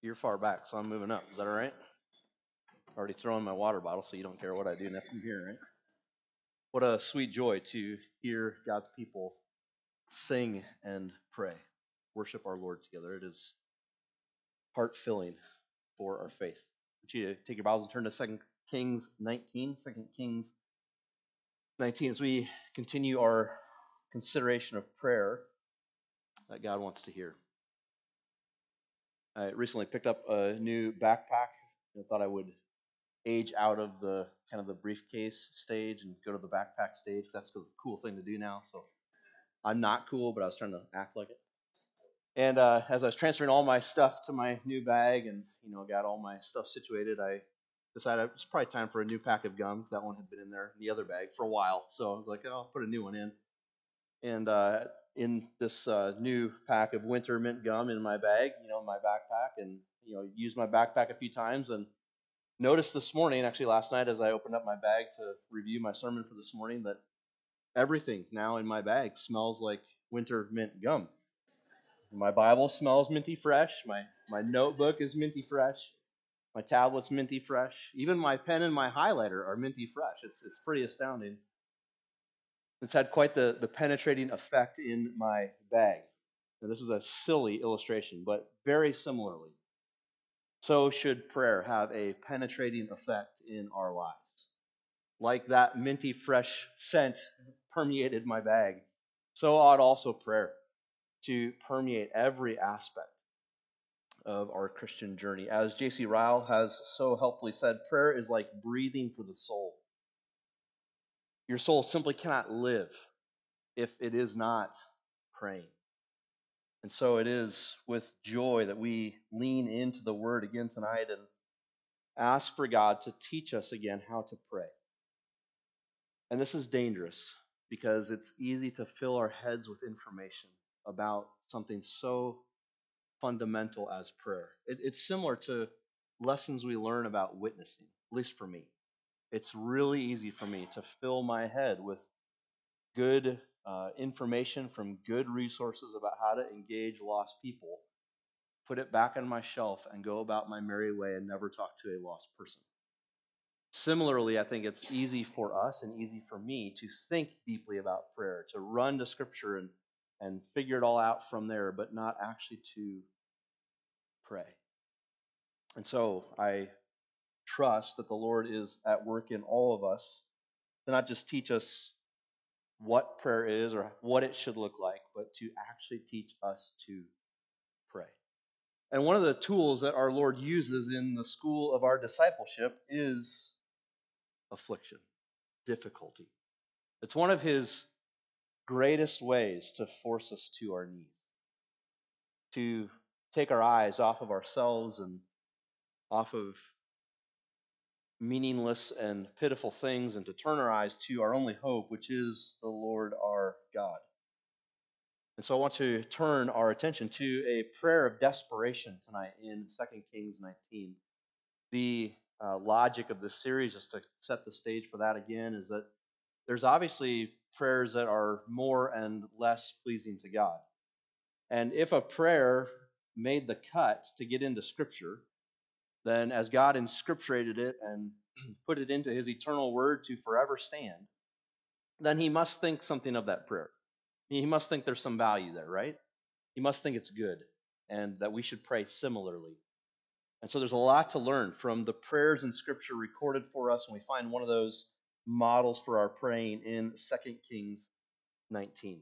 You're far back, so I'm moving up. Is that all right? Already throwing my water bottle, so you don't care what I do from here, right? What a sweet joy to hear God's people sing and pray, worship our Lord together. It is heart filling for our faith. I want you to take your Bibles and turn to 2 Kings 19. 2 Kings 19, as we continue our consideration of prayer that God wants to hear. I recently picked up a new backpack. I thought I would age out of the kind of the briefcase stage and go to the backpack stage. That's the cool thing to do now. So I'm not cool, but I was trying to act like it. And uh, as I was transferring all my stuff to my new bag and you know got all my stuff situated, I decided it was probably time for a new pack of gum because that one had been in there in the other bag for a while. So I was like, oh, I'll put a new one in. And uh, in this uh, new pack of winter mint gum in my bag, you know, in my backpack, and you know, used my backpack a few times, and noticed this morning, actually last night, as I opened up my bag to review my sermon for this morning, that everything now in my bag smells like winter mint gum. My Bible smells minty fresh. My my notebook is minty fresh. My tablet's minty fresh. Even my pen and my highlighter are minty fresh. It's it's pretty astounding. It's had quite the, the penetrating effect in my bag. Now, this is a silly illustration, but very similarly, so should prayer have a penetrating effect in our lives. Like that minty fresh scent permeated my bag, so ought also prayer to permeate every aspect of our Christian journey. As J.C. Ryle has so helpfully said, prayer is like breathing for the soul. Your soul simply cannot live if it is not praying. And so it is with joy that we lean into the word again tonight and ask for God to teach us again how to pray. And this is dangerous because it's easy to fill our heads with information about something so fundamental as prayer. It, it's similar to lessons we learn about witnessing, at least for me it's really easy for me to fill my head with good uh, information from good resources about how to engage lost people, put it back on my shelf, and go about my merry way and never talk to a lost person. Similarly, I think it's easy for us and easy for me to think deeply about prayer, to run to Scripture and, and figure it all out from there, but not actually to pray. And so I trust that the Lord is at work in all of us to not just teach us what prayer is or what it should look like, but to actually teach us to pray. And one of the tools that our Lord uses in the school of our discipleship is affliction, difficulty. It's one of his greatest ways to force us to our knees, to take our eyes off of ourselves and off of meaningless and pitiful things and to turn our eyes to our only hope, which is the Lord our God. And so I want to turn our attention to a prayer of desperation tonight in 2 Kings 19. The uh, logic of this series, just to set the stage for that again, is that there's obviously prayers that are more and less pleasing to God. And if a prayer made the cut to get into Scripture, then as God inscripturated it and put it into his eternal word to forever stand, then he must think something of that prayer. He must think there's some value there, right? He must think it's good and that we should pray similarly. And so there's a lot to learn from the prayers in Scripture recorded for us, and we find one of those models for our praying in 2 Kings 19.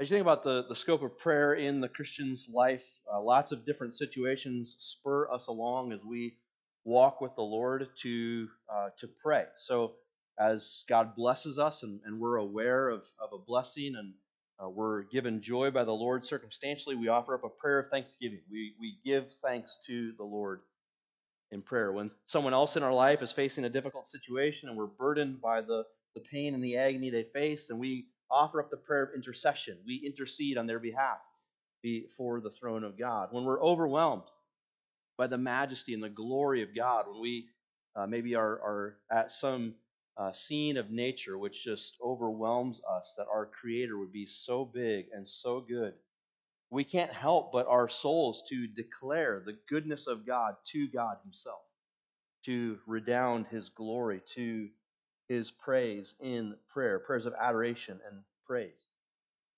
As you think about the, the scope of prayer in the Christian's life, uh, lots of different situations spur us along as we walk with the Lord to uh, to pray. So as God blesses us and, and we're aware of, of a blessing and uh, we're given joy by the Lord circumstantially, we offer up a prayer of thanksgiving. We, we give thanks to the Lord in prayer. When someone else in our life is facing a difficult situation and we're burdened by the, the pain and the agony they face, then we offer up the prayer of intercession. We intercede on their behalf before the throne of God. When we're overwhelmed by the majesty and the glory of God, when we uh, maybe are, are at some uh, scene of nature which just overwhelms us, that our Creator would be so big and so good we can't help but our souls to declare the goodness of God to God Himself, to redound His glory, to His praise in prayer, prayers of adoration and praise.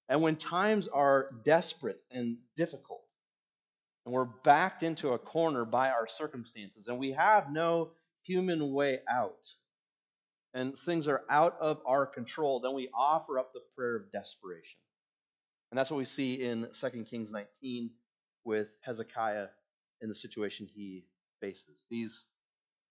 And when times are desperate and difficult, and we're backed into a corner by our circumstances, and we have no human way out, and things are out of our control, then we offer up the prayer of desperation. And that's what we see in 2 Kings 19 with Hezekiah in the situation he faces. These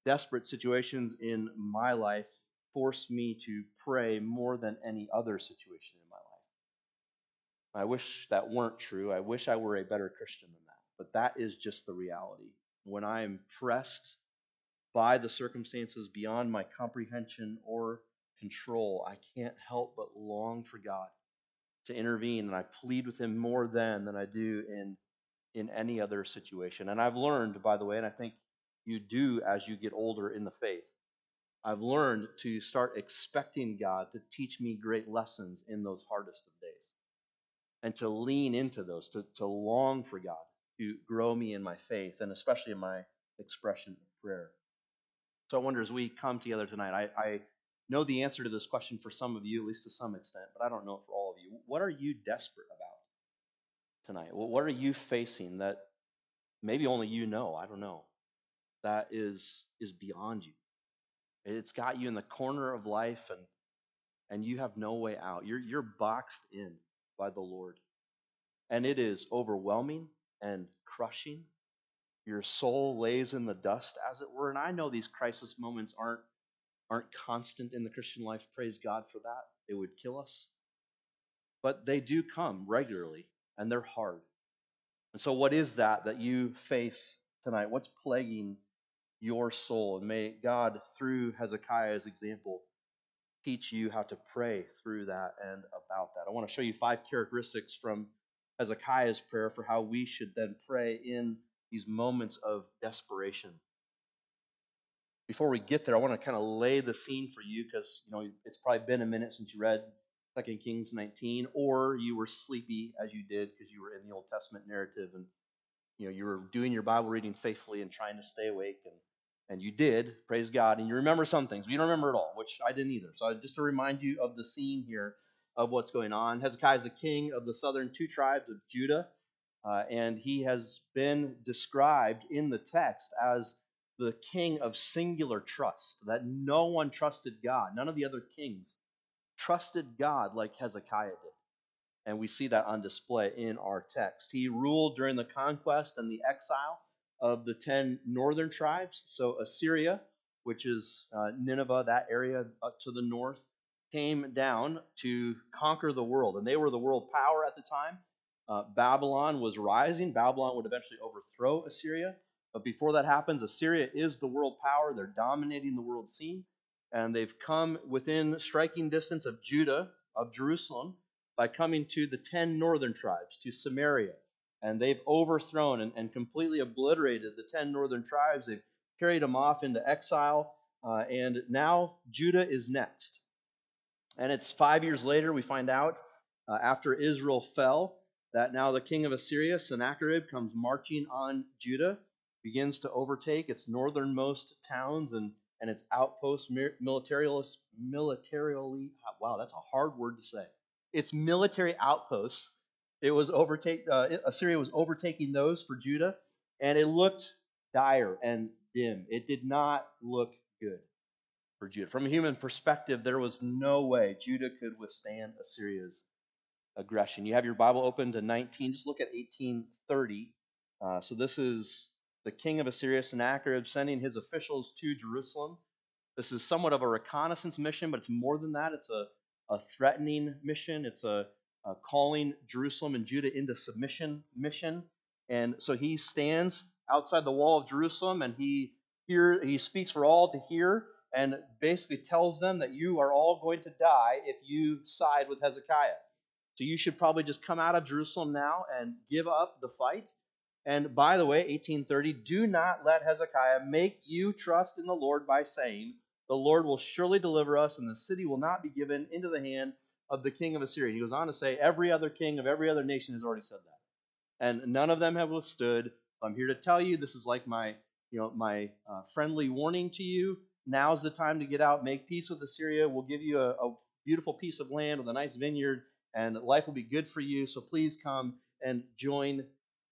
desperate situations in my life force me to pray more than any other situation in my life. I wish that weren't true. I wish I were a better Christian than that. But that is just the reality. When I am pressed by the circumstances beyond my comprehension or control, I can't help but long for God to intervene, and I plead with him more then than I do in in any other situation. And I've learned, by the way, and I think you do as you get older in the faith. I've learned to start expecting God to teach me great lessons in those hardest of days. And to lean into those, to, to long for God to grow me in my faith, and especially in my expression of prayer. So I wonder as we come together tonight, I, I know the answer to this question for some of you, at least to some extent, but I don't know it for all of you. What are you desperate about tonight? What are you facing that maybe only you know? I don't know. That is is beyond you. It's got you in the corner of life and and you have no way out. You're you're boxed in by the Lord. And it is overwhelming and crushing. Your soul lays in the dust, as it were. And I know these crisis moments aren't aren't constant in the Christian life. Praise God for that. It would kill us. But they do come regularly, and they're hard. And so, what is that that you face tonight? What's plaguing your soul? And may God, through Hezekiah's example, teach you how to pray through that and about that. I want to show you five characteristics from Hezekiah's prayer for how we should then pray in these moments of desperation before we get there, I want to kind of lay the scene for you because you know it's probably been a minute since you read Second Kings 19, or you were sleepy as you did because you were in the Old Testament narrative and you know you were doing your Bible reading faithfully and trying to stay awake and and you did, praise God, and you remember some things, but you don't remember it all, which I didn't either. So just to remind you of the scene here of what's going on. Hezekiah is the king of the southern two tribes of Judah, uh, and he has been described in the text as the king of singular trust, that no one trusted God. None of the other kings trusted God like Hezekiah did. And we see that on display in our text. He ruled during the conquest and the exile of the 10 northern tribes. So Assyria, which is uh, Nineveh, that area to the north, came down to conquer the world. And they were the world power at the time. Uh, Babylon was rising. Babylon would eventually overthrow Assyria. But before that happens, Assyria is the world power. They're dominating the world scene. And they've come within striking distance of Judah, of Jerusalem, by coming to the 10 northern tribes, to Samaria. And they've overthrown and, and completely obliterated the 10 northern tribes. They've carried them off into exile. Uh, and now Judah is next. And it's five years later, we find out, uh, after Israel fell, that now the king of Assyria, Sennacherib, comes marching on Judah begins to overtake its northernmost towns and, and its outposts militarily, militarily, wow, that's a hard word to say. Its military outposts, it was overtake, uh, Assyria was overtaking those for Judah, and it looked dire and dim. It did not look good for Judah. From a human perspective, there was no way Judah could withstand Assyria's aggression. You have your Bible open to 19, just look at 1830. Uh, so this is the king of Assyria, Sennacherib, sending his officials to Jerusalem. This is somewhat of a reconnaissance mission, but it's more than that. It's a, a threatening mission. It's a, a calling Jerusalem and Judah into submission mission. And so he stands outside the wall of Jerusalem and he hear, he speaks for all to hear and basically tells them that you are all going to die if you side with Hezekiah. So you should probably just come out of Jerusalem now and give up the fight and by the way, 1830, do not let Hezekiah make you trust in the Lord by saying, The Lord will surely deliver us, and the city will not be given into the hand of the king of Assyria. He goes on to say, Every other king of every other nation has already said that. and none of them have withstood. I'm here to tell you this is like my, you know, my uh, friendly warning to you. Now's the time to get out, make peace with Assyria. We'll give you a, a beautiful piece of land with a nice vineyard, and life will be good for you. So please come and join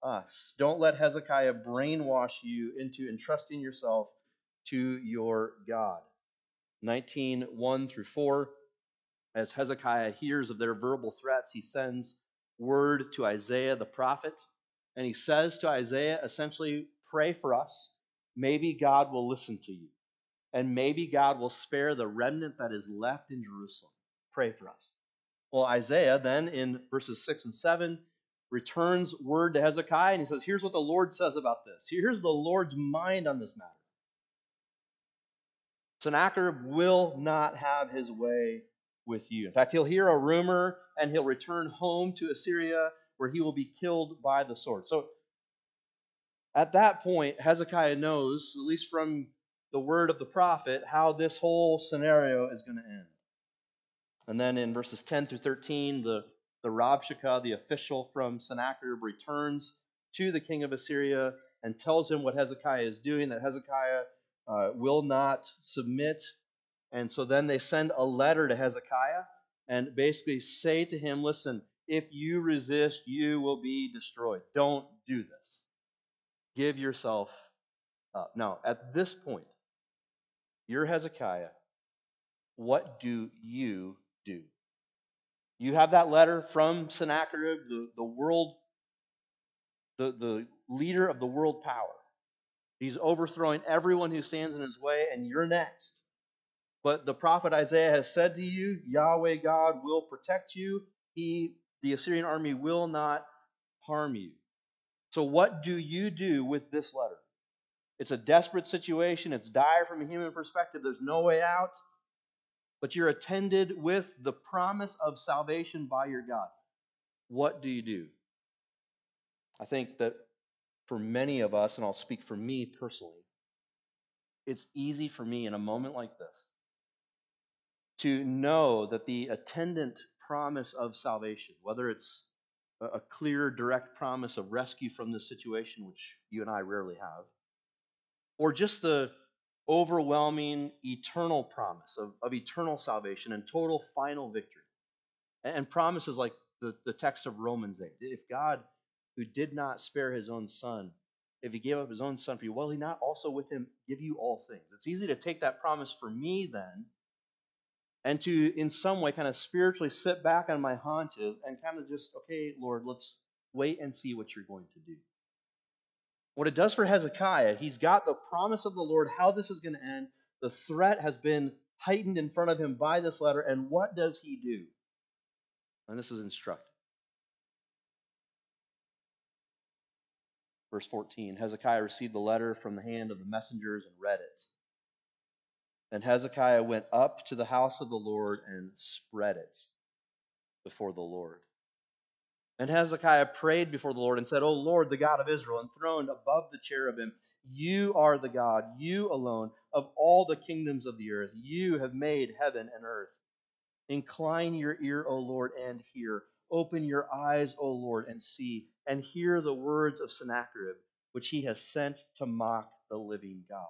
us. Don't let Hezekiah brainwash you into entrusting yourself to your God. 19, 1 through 4. As Hezekiah hears of their verbal threats, he sends word to Isaiah the prophet, and he says to Isaiah essentially, Pray for us. Maybe God will listen to you, and maybe God will spare the remnant that is left in Jerusalem. Pray for us. Well, Isaiah then in verses 6 and 7 returns word to Hezekiah, and he says, Here's what the Lord says about this. Here's the Lord's mind on this matter. Sennacherib will not have his way with you. In fact, he'll hear a rumor and he'll return home to Assyria where he will be killed by the sword. So at that point, Hezekiah knows, at least from the word of the prophet, how this whole scenario is going to end. And then in verses 10 through 13, the, the Rabshakeh, the official from Sennacherib, returns to the king of Assyria and tells him what Hezekiah is doing, that Hezekiah uh, will not submit and so then they send a letter to Hezekiah and basically say to him, listen, if you resist, you will be destroyed. Don't do this. Give yourself up. Now, at this point, you're Hezekiah. What do you do? You have that letter from Sennacherib, the, the world, the, the leader of the world power. He's overthrowing everyone who stands in his way, and you're next. But the prophet Isaiah has said to you, Yahweh God will protect you. He, the Assyrian army, will not harm you. So, what do you do with this letter? It's a desperate situation. It's dire from a human perspective. There's no way out. But you're attended with the promise of salvation by your God. What do you do? I think that for many of us, and I'll speak for me personally, it's easy for me in a moment like this to know that the attendant promise of salvation, whether it's a clear, direct promise of rescue from this situation, which you and I rarely have, or just the overwhelming eternal promise of, of eternal salvation and total final victory. And promises like the, the text of Romans 8. If God, who did not spare his own son, if he gave up his own son for you, will he not also with him give you all things? It's easy to take that promise for me then and to, in some way, kind of spiritually sit back on my haunches and kind of just, okay, Lord, let's wait and see what you're going to do. What it does for Hezekiah, he's got the promise of the Lord, how this is going to end. The threat has been heightened in front of him by this letter. And what does he do? And this is instructive. Verse 14 Hezekiah received the letter from the hand of the messengers and read it. And Hezekiah went up to the house of the Lord and spread it before the Lord. And Hezekiah prayed before the Lord and said, O Lord, the God of Israel, enthroned above the cherubim, you are the God, you alone, of all the kingdoms of the earth. You have made heaven and earth. Incline your ear, O Lord, and hear. Open your eyes, O Lord, and see, and hear the words of Sennacherib, which he has sent to mock the living God.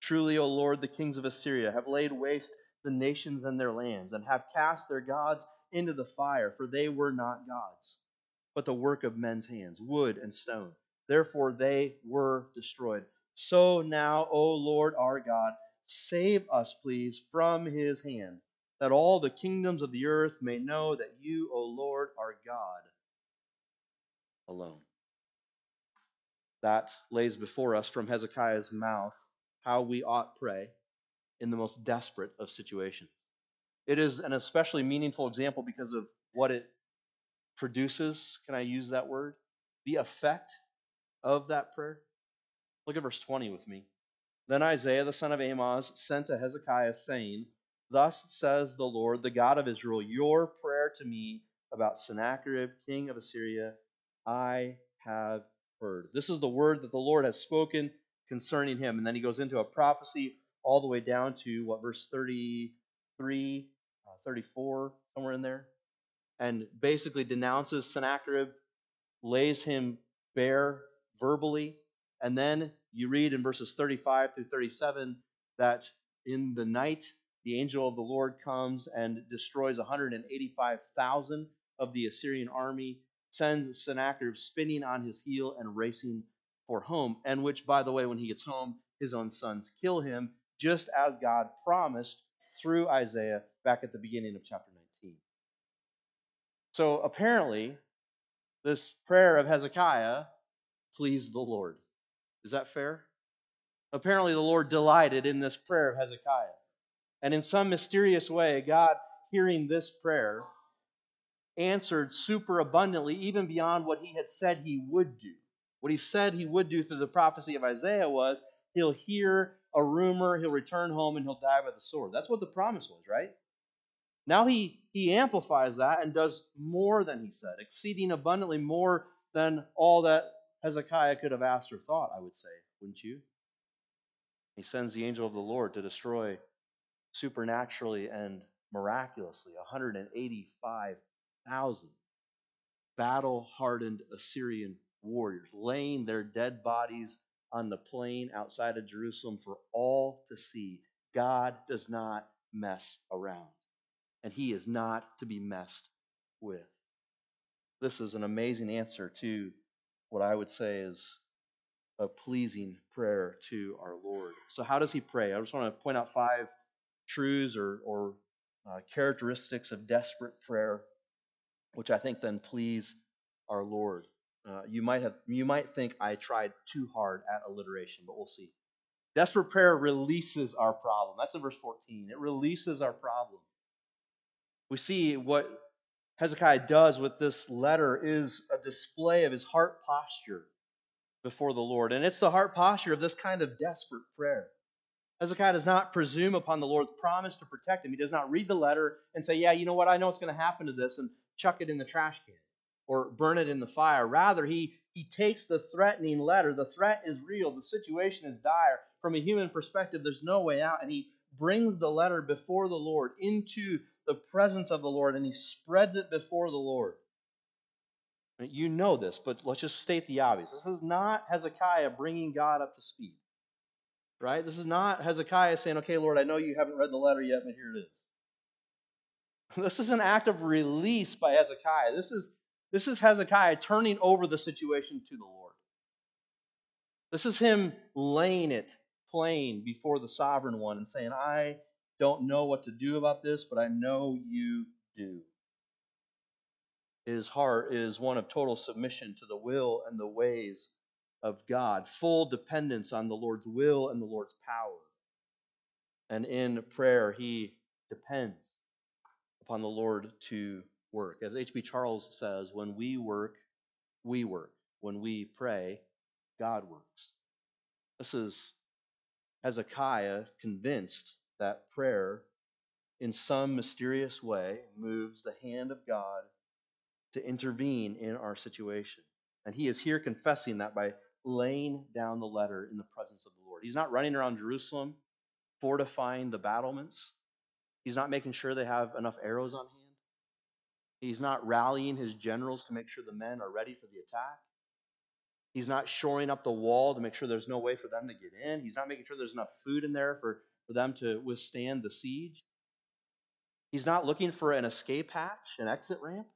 Truly, O Lord, the kings of Assyria have laid waste the nations and their lands, and have cast their gods into the fire, for they were not gods, but the work of men's hands, wood and stone. Therefore they were destroyed. So now, O Lord our God, save us, please, from his hand, that all the kingdoms of the earth may know that you, O Lord, are God alone. That lays before us from Hezekiah's mouth how we ought pray in the most desperate of situations. It is an especially meaningful example because of what it produces. Can I use that word? The effect of that prayer. Look at verse 20 with me. Then Isaiah the son of Amoz sent to Hezekiah, saying, Thus says the Lord, the God of Israel, your prayer to me about Sennacherib, king of Assyria, I have heard. This is the word that the Lord has spoken concerning him. And then he goes into a prophecy all the way down to what, verse 33, uh, 34, somewhere in there, and basically denounces Sennacherib lays him bare verbally. And then you read in verses 35 through 37 that in the night, the angel of the Lord comes and destroys 185,000 of the Assyrian army, sends Sennacherib spinning on his heel and racing for home. And which, by the way, when he gets home, his own sons kill him, just as God promised through Isaiah back at the beginning of chapter 19. So apparently, this prayer of Hezekiah pleased the Lord. Is that fair? Apparently, the Lord delighted in this prayer of Hezekiah. And in some mysterious way, God, hearing this prayer, answered super abundantly, even beyond what he had said he would do. What he said he would do through the prophecy of Isaiah was he'll hear a rumor, he'll return home, and he'll die by the sword. That's what the promise was, right? Now he, he amplifies that and does more than he said, exceeding abundantly more than all that Hezekiah could have asked or thought, I would say, wouldn't you? He sends the angel of the Lord to destroy supernaturally and miraculously 185,000 battle hardened Assyrian warriors, laying their dead bodies on the plain outside of Jerusalem for all to see. God does not mess around, and He is not to be messed with. This is an amazing answer to what I would say is a pleasing prayer to our Lord. So, how does He pray? I just want to point out five truths or, or uh, characteristics of desperate prayer, which I think then please our Lord. Uh, you might have you might think I tried too hard at alliteration, but we'll see. Desperate prayer releases our problem. That's in verse 14. It releases our problem. We see what Hezekiah does with this letter is a display of his heart posture before the Lord. And it's the heart posture of this kind of desperate prayer. Hezekiah does not presume upon the Lord's promise to protect him. He does not read the letter and say, Yeah, you know what? I know what's going to happen to this, and chuck it in the trash can or burn it in the fire. Rather, he, he takes the threatening letter. The threat is real, the situation is dire. From a human perspective, there's no way out. And he brings the letter before the Lord into the presence of the Lord and he spreads it before the Lord. You know this, but let's just state the obvious. This is not Hezekiah bringing God up to speed, right? This is not Hezekiah saying, okay, Lord, I know you haven't read the letter yet, but here it is. This is an act of release by Hezekiah. This is this is Hezekiah turning over the situation to the Lord. This is him laying it plain before the sovereign one and saying, I don't know what to do about this, but I know you do. His heart is one of total submission to the will and the ways of God, full dependence on the Lord's will and the Lord's power. And in prayer, he depends upon the Lord to work. As H.B. Charles says, when we work, we work. When we pray, God works. This is Hezekiah convinced that prayer, in some mysterious way, moves the hand of God to intervene in our situation. And he is here confessing that by laying down the letter in the presence of the Lord. He's not running around Jerusalem fortifying the battlements. He's not making sure they have enough arrows on hand. He's not rallying his generals to make sure the men are ready for the attack. He's not shoring up the wall to make sure there's no way for them to get in. He's not making sure there's enough food in there for, for them to withstand the siege. He's not looking for an escape hatch, an exit ramp,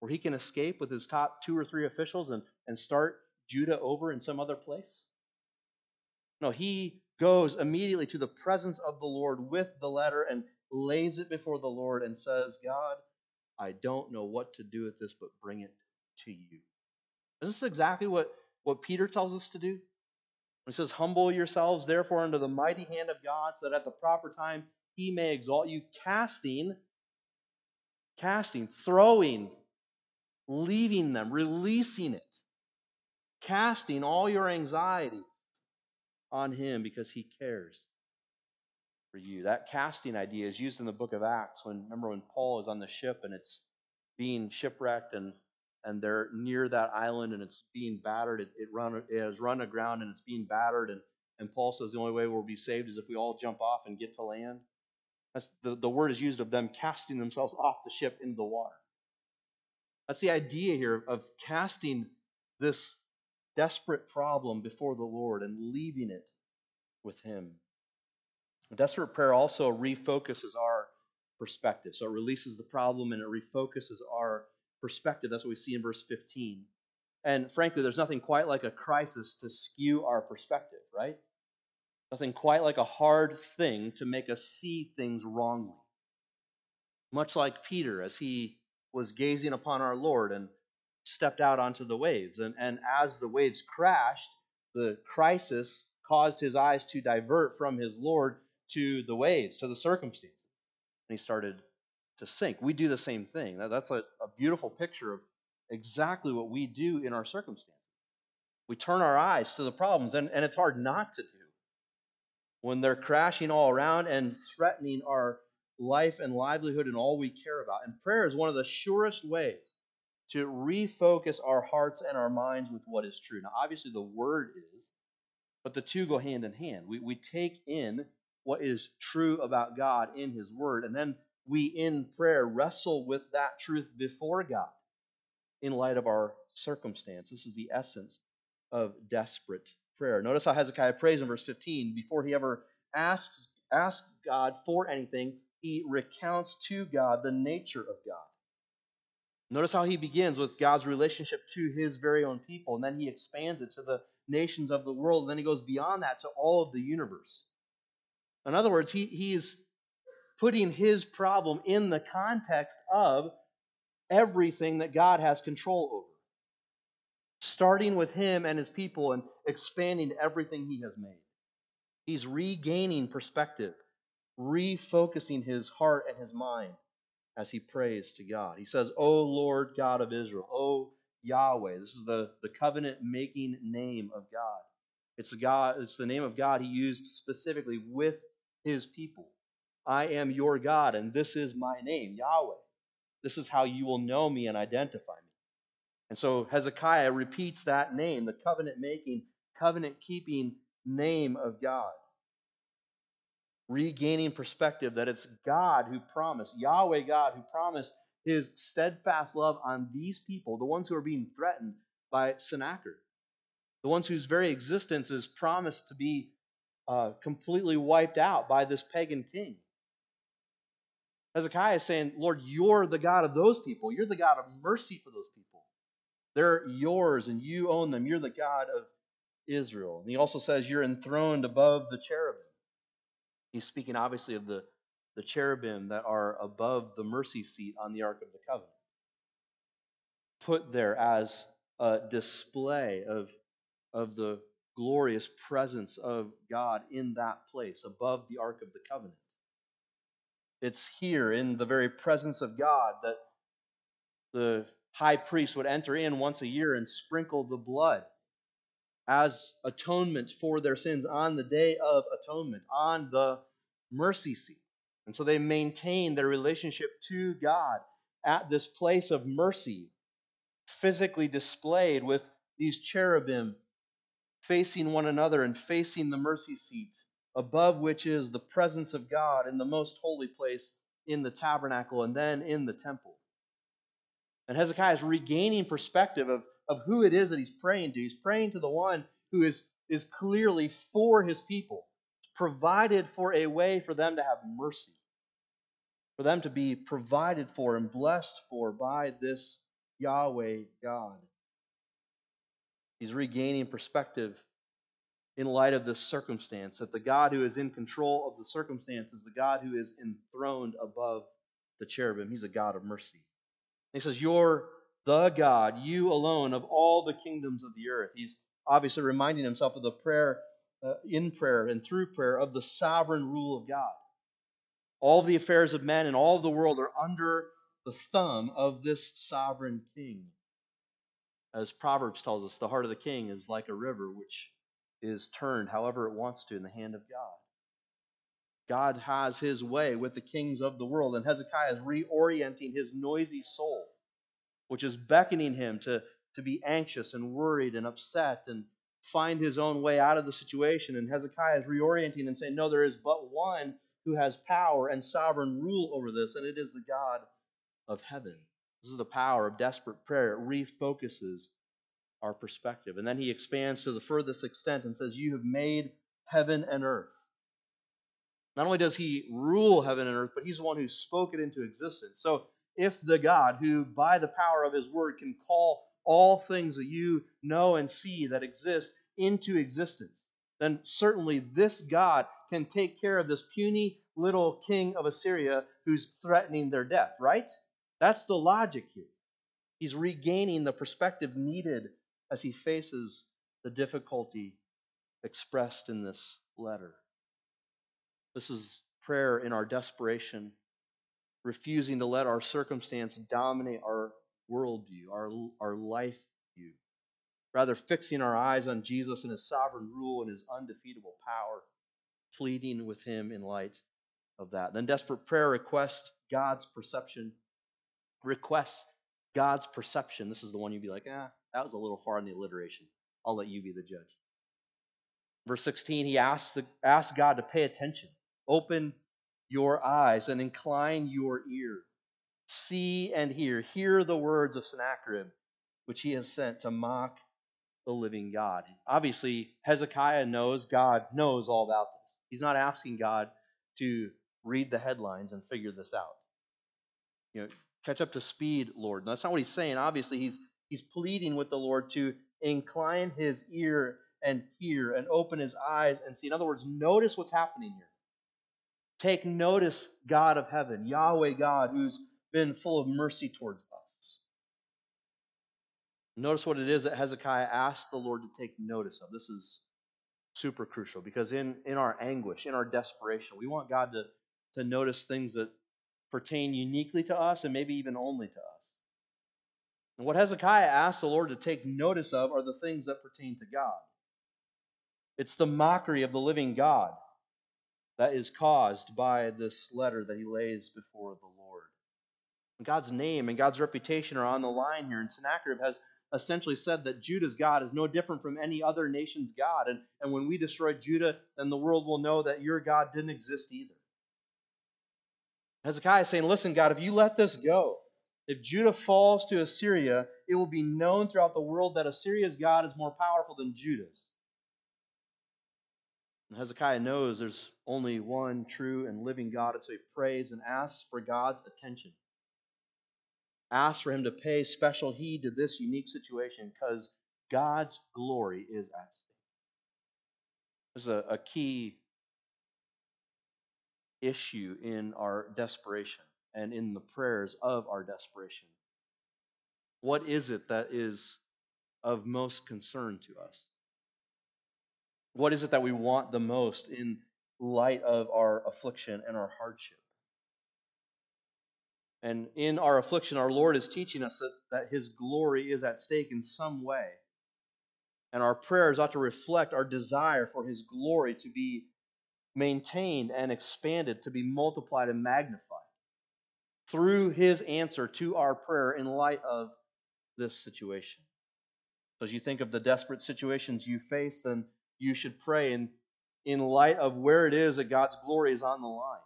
where he can escape with his top two or three officials and, and start Judah over in some other place. No, he goes immediately to the presence of the Lord with the letter and lays it before the Lord and says, God, I don't know what to do with this, but bring it to you. Is this exactly what, what Peter tells us to do? He says, Humble yourselves, therefore, under the mighty hand of God, so that at the proper time he may exalt you, casting, casting, throwing, leaving them, releasing it, casting all your anxieties on him because he cares for you. That casting idea is used in the book of Acts when remember when Paul is on the ship and it's being shipwrecked and and they're near that island and it's being battered. It, it run it has run aground and it's being battered and and Paul says the only way we'll be saved is if we all jump off and get to land. That's the, the word is used of them casting themselves off the ship into the water. That's the idea here of casting this desperate problem before the Lord and leaving it with Him. Desperate prayer also refocuses our perspective. So it releases the problem and it refocuses our perspective. That's what we see in verse 15. And frankly, there's nothing quite like a crisis to skew our perspective, right? Nothing quite like a hard thing to make us see things wrongly. Much like Peter as he was gazing upon our Lord and stepped out onto the waves. And, and as the waves crashed, the crisis caused his eyes to divert from his Lord to the waves, to the circumstances. And he started to sink. We do the same thing. That's a, a beautiful picture of exactly what we do in our circumstances. We turn our eyes to the problems, and, and it's hard not to do when they're crashing all around and threatening our life and livelihood and all we care about. And prayer is one of the surest ways to refocus our hearts and our minds with what is true. Now, obviously, the word is, but the two go hand in hand. We, we take in what is true about God in His Word, and then we, in prayer, wrestle with that truth before God in light of our circumstance. This is the essence of desperate prayer. Notice how Hezekiah prays in verse 15. Before he ever asks, asks God for anything, he recounts to God the nature of God. Notice how he begins with God's relationship to his very own people, and then he expands it to the nations of the world, and then he goes beyond that to all of the universe. In other words, he, he's putting his problem in the context of everything that God has control over. Starting with him and his people and expanding to everything he has made. He's regaining perspective, refocusing his heart and his mind as he prays to God. He says, O Lord God of Israel, O Yahweh. This is the, the covenant making name of God. It's God, it's the name of God he used specifically with his people. I am your God, and this is my name, Yahweh. This is how you will know me and identify me. And so Hezekiah repeats that name, the covenant making, covenant keeping name of God. Regaining perspective that it's God who promised, Yahweh God who promised his steadfast love on these people, the ones who are being threatened by Sennacherib, the ones whose very existence is promised to be uh, completely wiped out by this pagan king. Hezekiah is saying, Lord, you're the God of those people. You're the God of mercy for those people. They're yours and you own them. You're the God of Israel. And he also says, You're enthroned above the cherubim. He's speaking obviously of the, the cherubim that are above the mercy seat on the Ark of the Covenant. Put there as a display of, of the glorious presence of God in that place, above the Ark of the Covenant. It's here in the very presence of God that the high priest would enter in once a year and sprinkle the blood as atonement for their sins on the day of atonement, on the mercy seat. And so they maintain their relationship to God at this place of mercy, physically displayed with these cherubim facing one another and facing the mercy seat, above which is the presence of God in the most holy place in the tabernacle and then in the temple. And Hezekiah is regaining perspective of, of who it is that he's praying to. He's praying to the one who is, is clearly for his people, provided for a way for them to have mercy, for them to be provided for and blessed for by this Yahweh God. He's regaining perspective in light of this circumstance that the God who is in control of the circumstances, the God who is enthroned above the cherubim, he's a God of mercy. And he says, You're the God, you alone, of all the kingdoms of the earth. He's obviously reminding himself of the prayer, uh, in prayer and through prayer, of the sovereign rule of God. All the affairs of men and all of the world are under the thumb of this sovereign king. As Proverbs tells us, the heart of the king is like a river which is turned however it wants to in the hand of God. God has his way with the kings of the world, and Hezekiah is reorienting his noisy soul, which is beckoning him to, to be anxious and worried and upset and find his own way out of the situation. And Hezekiah is reorienting and saying, No, there is but one who has power and sovereign rule over this, and it is the God of heaven. This is the power of desperate prayer. It refocuses our perspective. And then he expands to the furthest extent and says, You have made heaven and earth. Not only does he rule heaven and earth, but he's the one who spoke it into existence. So if the God who, by the power of his word, can call all things that you know and see that exist into existence, then certainly this God can take care of this puny little king of Assyria who's threatening their death, right? That's the logic here. He's regaining the perspective needed as he faces the difficulty expressed in this letter. This is prayer in our desperation, refusing to let our circumstance dominate our worldview, our, our life view. Rather, fixing our eyes on Jesus and his sovereign rule and his undefeatable power, pleading with him in light of that. Then, desperate prayer requests God's perception. Request God's perception. This is the one you'd be like, ah, that was a little far in the alliteration. I'll let you be the judge. Verse 16, he asks, the, asks God to pay attention. Open your eyes and incline your ear. See and hear. Hear the words of Sennacherib, which he has sent to mock the living God. Obviously, Hezekiah knows God knows all about this. He's not asking God to read the headlines and figure this out. You know, catch up to speed, Lord. And that's not what he's saying. Obviously, he's he's pleading with the Lord to incline his ear and hear and open his eyes and see. In other words, notice what's happening here. Take notice, God of heaven, Yahweh God, who's been full of mercy towards us. Notice what it is that Hezekiah asked the Lord to take notice of. This is super crucial because in, in our anguish, in our desperation, we want God to, to notice things that pertain uniquely to us and maybe even only to us. And what Hezekiah asked the Lord to take notice of are the things that pertain to God. It's the mockery of the living God that is caused by this letter that he lays before the Lord. God's name and God's reputation are on the line here, and Sennacherib has essentially said that Judah's God is no different from any other nation's God. And, and when we destroy Judah, then the world will know that your God didn't exist either. Hezekiah is saying, Listen, God, if you let this go, if Judah falls to Assyria, it will be known throughout the world that Assyria's God is more powerful than Judah's. And Hezekiah knows there's only one true and living God, and so he prays and asks for God's attention. Asks for him to pay special heed to this unique situation because God's glory is at stake. This is a, a key issue in our desperation and in the prayers of our desperation. What is it that is of most concern to us? What is it that we want the most in light of our affliction and our hardship? And in our affliction, our Lord is teaching us that, that His glory is at stake in some way. And our prayers ought to reflect our desire for His glory to be maintained and expanded, to be multiplied and magnified through His answer to our mm-hmm. prayer in light of this situation. As you think of the desperate situations you face, then you should pray in, in light of where it is that God's glory is on the line.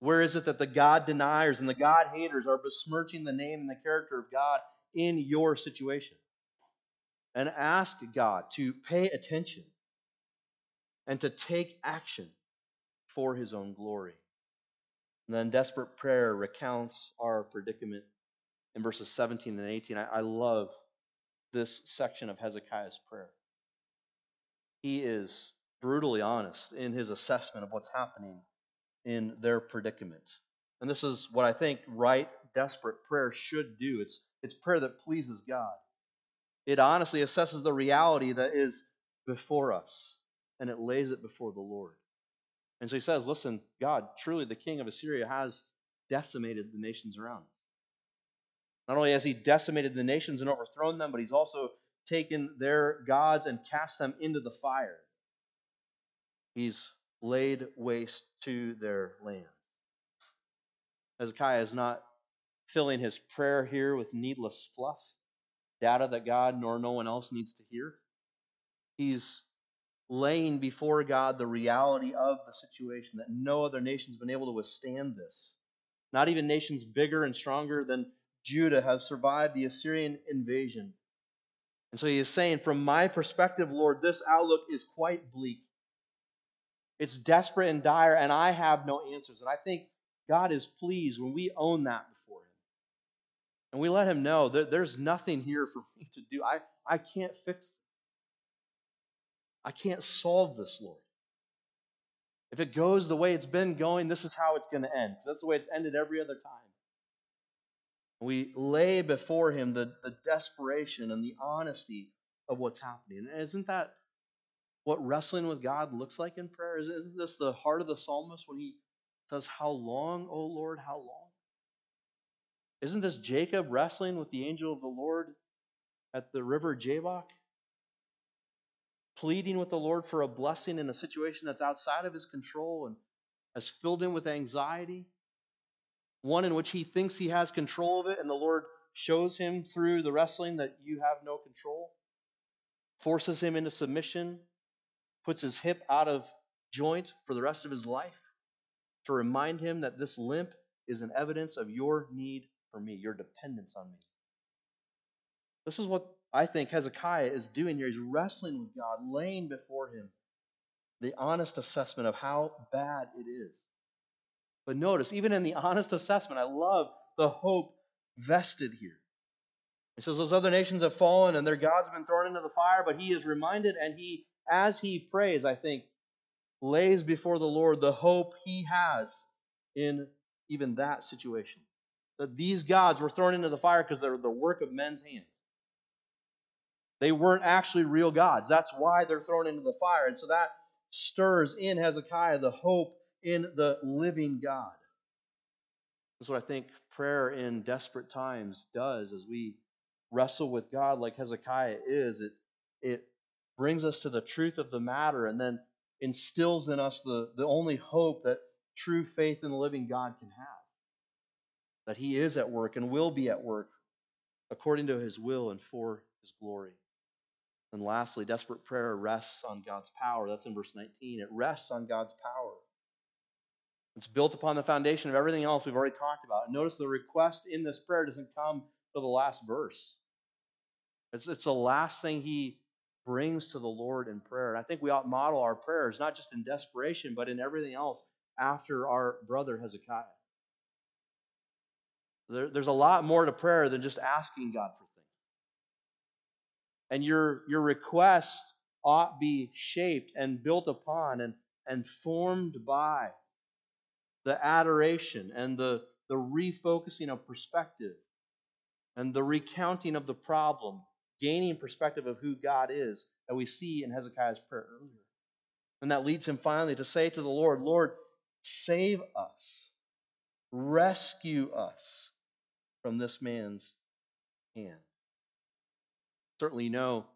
Where is it that the God deniers and the God haters are besmirching the name and the character of God in your situation? And ask God to pay attention and to take action for his own glory. And then desperate prayer recounts our predicament in verses 17 and 18. I, I love this section of Hezekiah's prayer. He is brutally honest in his assessment of what's happening in their predicament. And this is what I think right, desperate prayer should do. It's, it's prayer that pleases God. It honestly assesses the reality that is before us and it lays it before the Lord. And so he says, Listen, God, truly the king of Assyria has decimated the nations around us. Not only has he decimated the nations and overthrown them, but he's also taken their gods and cast them into the fire. He's laid waste to their lands. Hezekiah is not filling his prayer here with needless fluff, data that God nor no one else needs to hear. He's laying before God the reality of the situation that no other nation's been able to withstand this. Not even nations bigger and stronger than Judah have survived the Assyrian invasion. And so he is saying, from my perspective, Lord, this outlook is quite bleak. It's desperate and dire, and I have no answers. And I think God is pleased when we own that before Him. And we let Him know that there's nothing here for me to do. I, I can't fix this. I can't solve this, Lord. If it goes the way it's been going, this is how it's going to end. Because that's the way it's ended every other time. We lay before Him the, the desperation and the honesty of what's happening. And isn't that what wrestling with God looks like in prayer? Isn't this the heart of the psalmist when he says, How long, O Lord, how long? Isn't this Jacob wrestling with the angel of the Lord at the river Jabbok? Pleading with the Lord for a blessing in a situation that's outside of his control and has filled him with anxiety? One in which he thinks he has control of it, and the Lord shows him through the wrestling that you have no control, forces him into submission, puts his hip out of joint for the rest of his life to remind him that this limp is an evidence of your need for me, your dependence on me. This is what I think Hezekiah is doing here. He's wrestling with God, laying before him the honest assessment of how bad it is. But notice, even in the honest assessment, I love the hope vested here. He says, Those other nations have fallen and their gods have been thrown into the fire, but he is reminded and he as he prays, I think, lays before the Lord the hope he has in even that situation. That these gods were thrown into the fire because they're the work of men's hands. They weren't actually real gods. That's why they're thrown into the fire. And so that stirs in Hezekiah the hope in the living God. That's what I think prayer in desperate times does as we wrestle with God like Hezekiah is. It, it brings us to the truth of the matter, and then instills in us the, the only hope that true faith in the living God can have. That He is at work and will be at work according to His will and for His glory. And lastly, desperate prayer rests on God's power. That's in verse 19. It rests on God's power. It's built upon the foundation of everything else we've already talked about. Notice the request in this prayer doesn't come to the last verse. It's, it's the last thing he brings to the Lord in prayer. And I think we ought model our prayers, not just in desperation, but in everything else after our brother Hezekiah. There, there's a lot more to prayer than just asking God for. And your, your request ought be shaped and built upon and, and formed by the adoration and the, the refocusing of perspective and the recounting of the problem gaining perspective of who God is that we see in Hezekiah's prayer earlier. And that leads him finally to say to the Lord, Lord, save us, rescue us from this man's hand. Certainly, know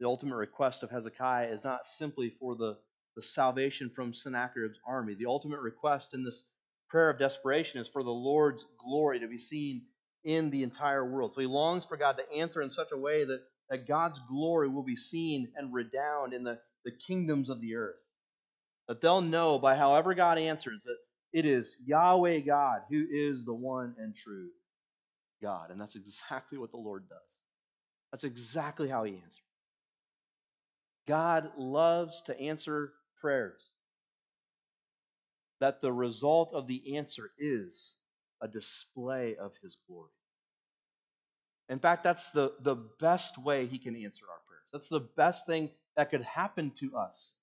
the ultimate request of Hezekiah is not simply for the, the salvation from Sennacherib's army. The ultimate request in this prayer of desperation is for the Lord's glory to be seen in the entire world. So he longs for God to answer in such a way that, that God's glory will be seen and redound in the, the kingdoms of the earth. That they'll know by however God answers that it is Yahweh God who is the one and true God. And that's exactly what the Lord does. That's exactly how he answered. God loves to answer prayers. That the result of the answer is a display of his glory. In fact, that's the, the best way he can answer our prayers. That's the best thing that could happen to us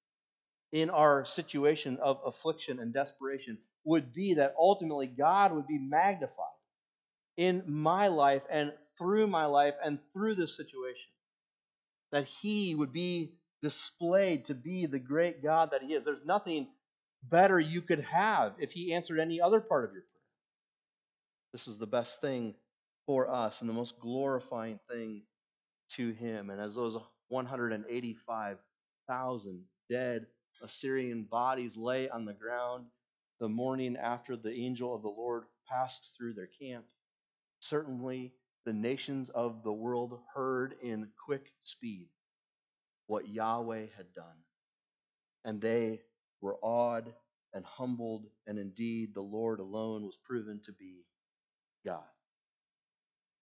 in our situation of affliction and desperation would be that ultimately God would be magnified in my life and through my life and through this situation. That he would be displayed to be the great God that he is. There's nothing better you could have if he answered any other part of your prayer. This is the best thing for us and the most glorifying thing to him. And as those 185,000 dead Assyrian bodies lay on the ground the morning after the angel of the Lord passed through their camp, certainly the nations of the world heard in quick speed what Yahweh had done. And they were awed and humbled, and indeed the Lord alone was proven to be God.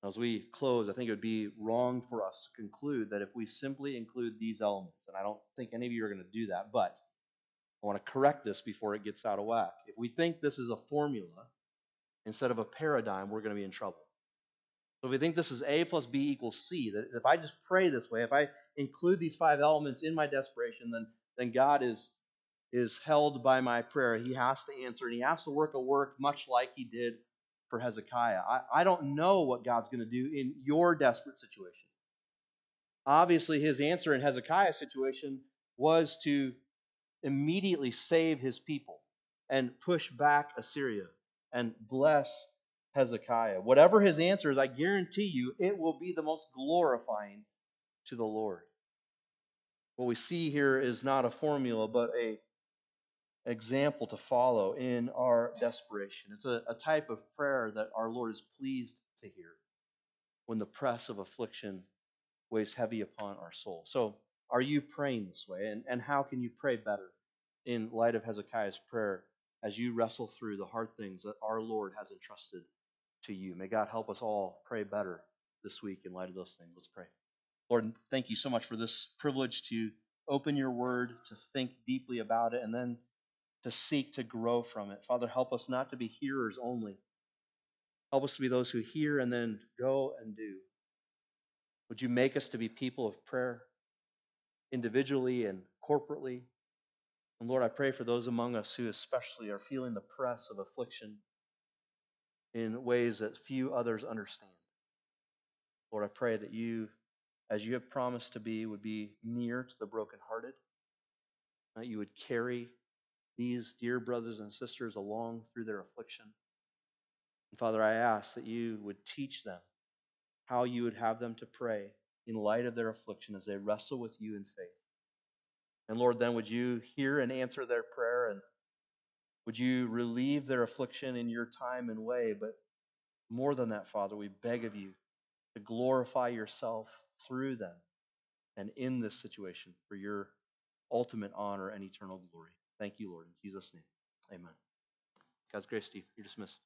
As we close, I think it would be wrong for us to conclude that if we simply include these elements, and I don't think any of you are going to do that, but I want to correct this before it gets out of whack. If we think this is a formula instead of a paradigm, we're going to be in trouble. So if we think this is A plus B equals C, that if I just pray this way, if I include these five elements in my desperation, then, then God is, is held by my prayer. He has to answer, and He has to work a work much like He did for Hezekiah. I, I don't know what God's going to do in your desperate situation. Obviously, his answer in Hezekiah's situation was to immediately save his people and push back Assyria and bless Hezekiah. Whatever his answer is, I guarantee you it will be the most glorifying to the Lord. What we see here is not a formula, but a example to follow in our desperation. It's a, a type of prayer that our Lord is pleased to hear when the press of affliction weighs heavy upon our soul. So, are you praying this way? And, and how can you pray better in light of Hezekiah's prayer as you wrestle through the hard things that our Lord has entrusted to you? May God help us all pray better this week in light of those things. Let's pray. Lord, thank you so much for this privilege to open your word, to think deeply about it, and then to seek to grow from it. Father, help us not to be hearers only. Help us to be those who hear and then go and do. Would you make us to be people of prayer, individually and corporately? And Lord, I pray for those among us who especially are feeling the press of affliction in ways that few others understand. Lord, I pray that you, as you have promised to be, would be near to the brokenhearted, that you would carry these dear brothers and sisters along through their affliction. And Father, I ask that you would teach them how you would have them to pray in light of their affliction as they wrestle with you in faith. And Lord, then would you hear and answer their prayer and would you relieve their affliction in your time and way? But more than that, Father, we beg of you to glorify yourself through them and in this situation for your ultimate honor and eternal glory. Thank you, Lord. In Jesus' name, amen. God's grace, Steve. You're dismissed.